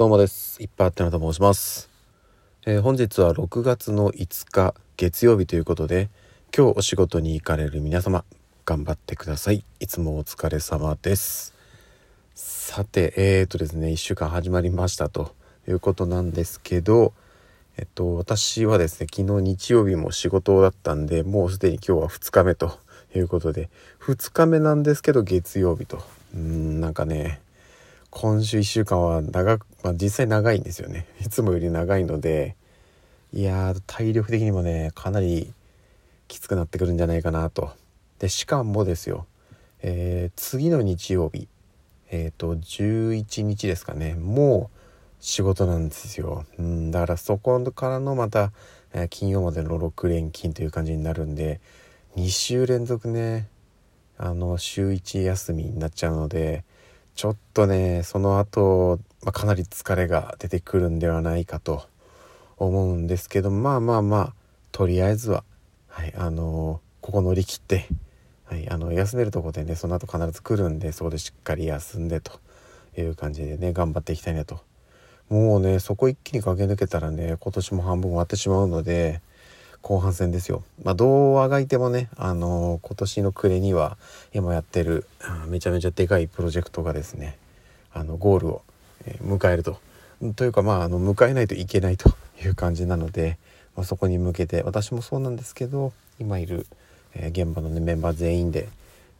どうもです。いっぱいあってなと申します、えー、本日は6月の5日月曜日ということで、今日お仕事に行かれる皆様、頑張ってください。いつもお疲れ様です。さて、えーとですね、1週間始まりましたということなんですけど、えっと、私はですね、昨日日曜日も仕事だったんで、もうすでに今日は2日目ということで、2日目なんですけど月曜日と。うん、なんかね、今週1週間は長く、まあ、実際長いんですよね。いつもより長いのでいやー体力的にもねかなりきつくなってくるんじゃないかなと。でしかもですよ、えー、次の日曜日えっ、ー、と11日ですかねもう仕事なんですよ、うん、だからそこからのまた、えー、金曜までの6連勤という感じになるんで2週連続ねあの週1休みになっちゃうのでちょっとねその後、まあ、かなり疲れが出てくるんではないかと思うんですけどまあまあまあとりあえずは、はいあのー、ここ乗り切って、はい、あの休めるとこでねその後必ず来るんでそこでしっかり休んでという感じでね頑張っていきたいなともうねそこ一気に駆け抜けたらね今年も半分終わってしまうので後半戦ですよ。まあ、どうあがいてもね、あのー、今年の暮れには今やってるめちゃめちゃでかいプロジェクトがですね、あのゴールを、迎えると。というかまああの迎えないといけないという感じなので、まあ、そこに向けて私もそうなんですけど今いる、え、現場の、ね、メンバー全員で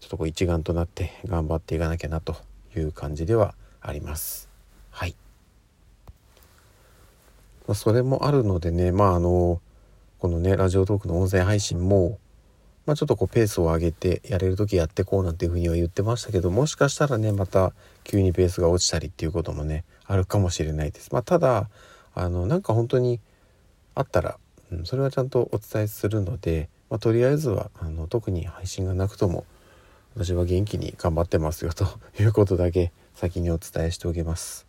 ちょっとこう一丸となって頑張っていかなきゃなという感じではあります。はい。ま、それもあるのでねまああのこのねラジオトークの音声配信も、まあ、ちょっとこうペースを上げてやれる時やってこうなんていうふうには言ってましたけどもしかしたらねまた急にペースが落ちたりっていうこともねあるかもしれないです。まあ、ただあのなんか本当にあったら、うん、それはちゃんとお伝えするので、まあ、とりあえずはあの特に配信がなくとも私は元気に頑張ってますよということだけ先にお伝えしておきます。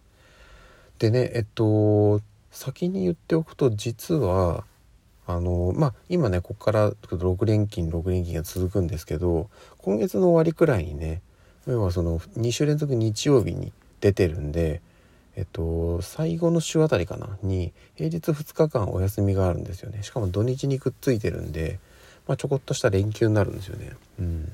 でねえっと先に言っておくと実はあのまあ今ねここから6連勤6連勤が続くんですけど今月の終わりくらいにね要はその2週連続日曜日に出てるんでえっと最後の週あたりかなに平日2日間お休みがあるんですよねしかも土日にくっついてるんで、まあ、ちょこっとした連休になるんですよね。うん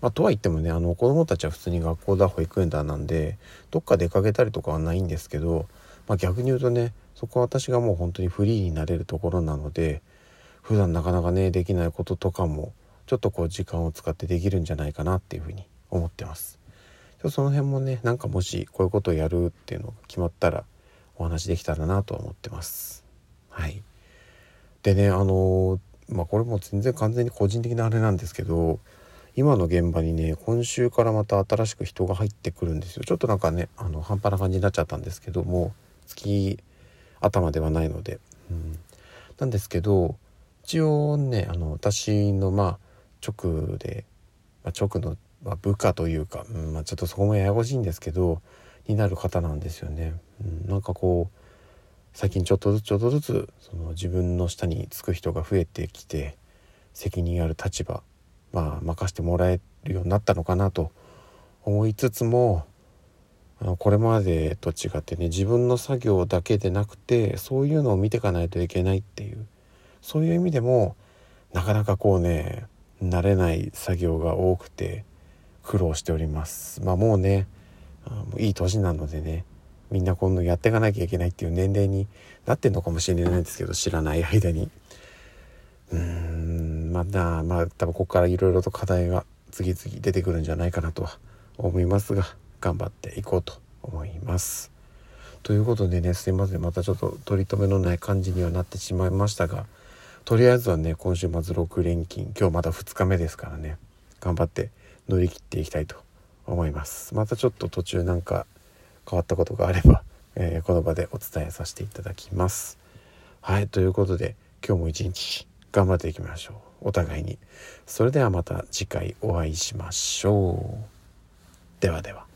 まあ、とは言ってもねあの子供たちは普通に学校だ保育園だなんでどっか出かけたりとかはないんですけど、まあ、逆に言うとねそこは私がもう本当にフリーになれるところなので普段なかなかねできないこととかもちょっとこう時間を使ってできるんじゃないかなっていうふうに思ってます。その辺もねなんかもしこういうことをやるっていうのが決まったらお話できたらなとは思ってます。はい。でねあのまあこれも全然完全に個人的なあれなんですけど今の現場にね今週からまた新しく人が入ってくるんですよちょっとなんかねあの半端な感じになっちゃったんですけども月頭ではないので、うん、なんですけど一応ねあの私のまあ直で、まあ、直の、まあ、部下というか、うんまあ、ちょっとそこもややこしいんですけどになる方なんですよね。うん、なんかこう最近ちょっとずつちょっとずつその自分の下につく人が増えてきて責任ある立場まあ任せてもらえるようになったのかなと思いつつもこれまでと違ってね自分の作業だけでなくてそういうのを見ていかないといけないっていうそういう意味でもなかなかこうね慣れない作業が多くて苦労しております。まあもうねいい年なのでねみんな今度やっていかなきゃいけないっていう年齢になってんのかもしれないんですけど知らない間に。うーんまだまあ多分ここからいろいろと課題が次々出てくるんじゃないかなとは思いますが。頑張っていこうと思います。ということでねすいません。またちょっと取り留めのない感じにはなってしまいましたがとりあえずはね今週末6連勤今日まだ2日目ですからね頑張って乗り切っていきたいと思います。またちょっと途中なんか変わったことがあれば、えー、この場でお伝えさせていただきます。はいということで今日も一日頑張っていきましょう。お互いに。それではまた次回お会いしましょう。ではでは。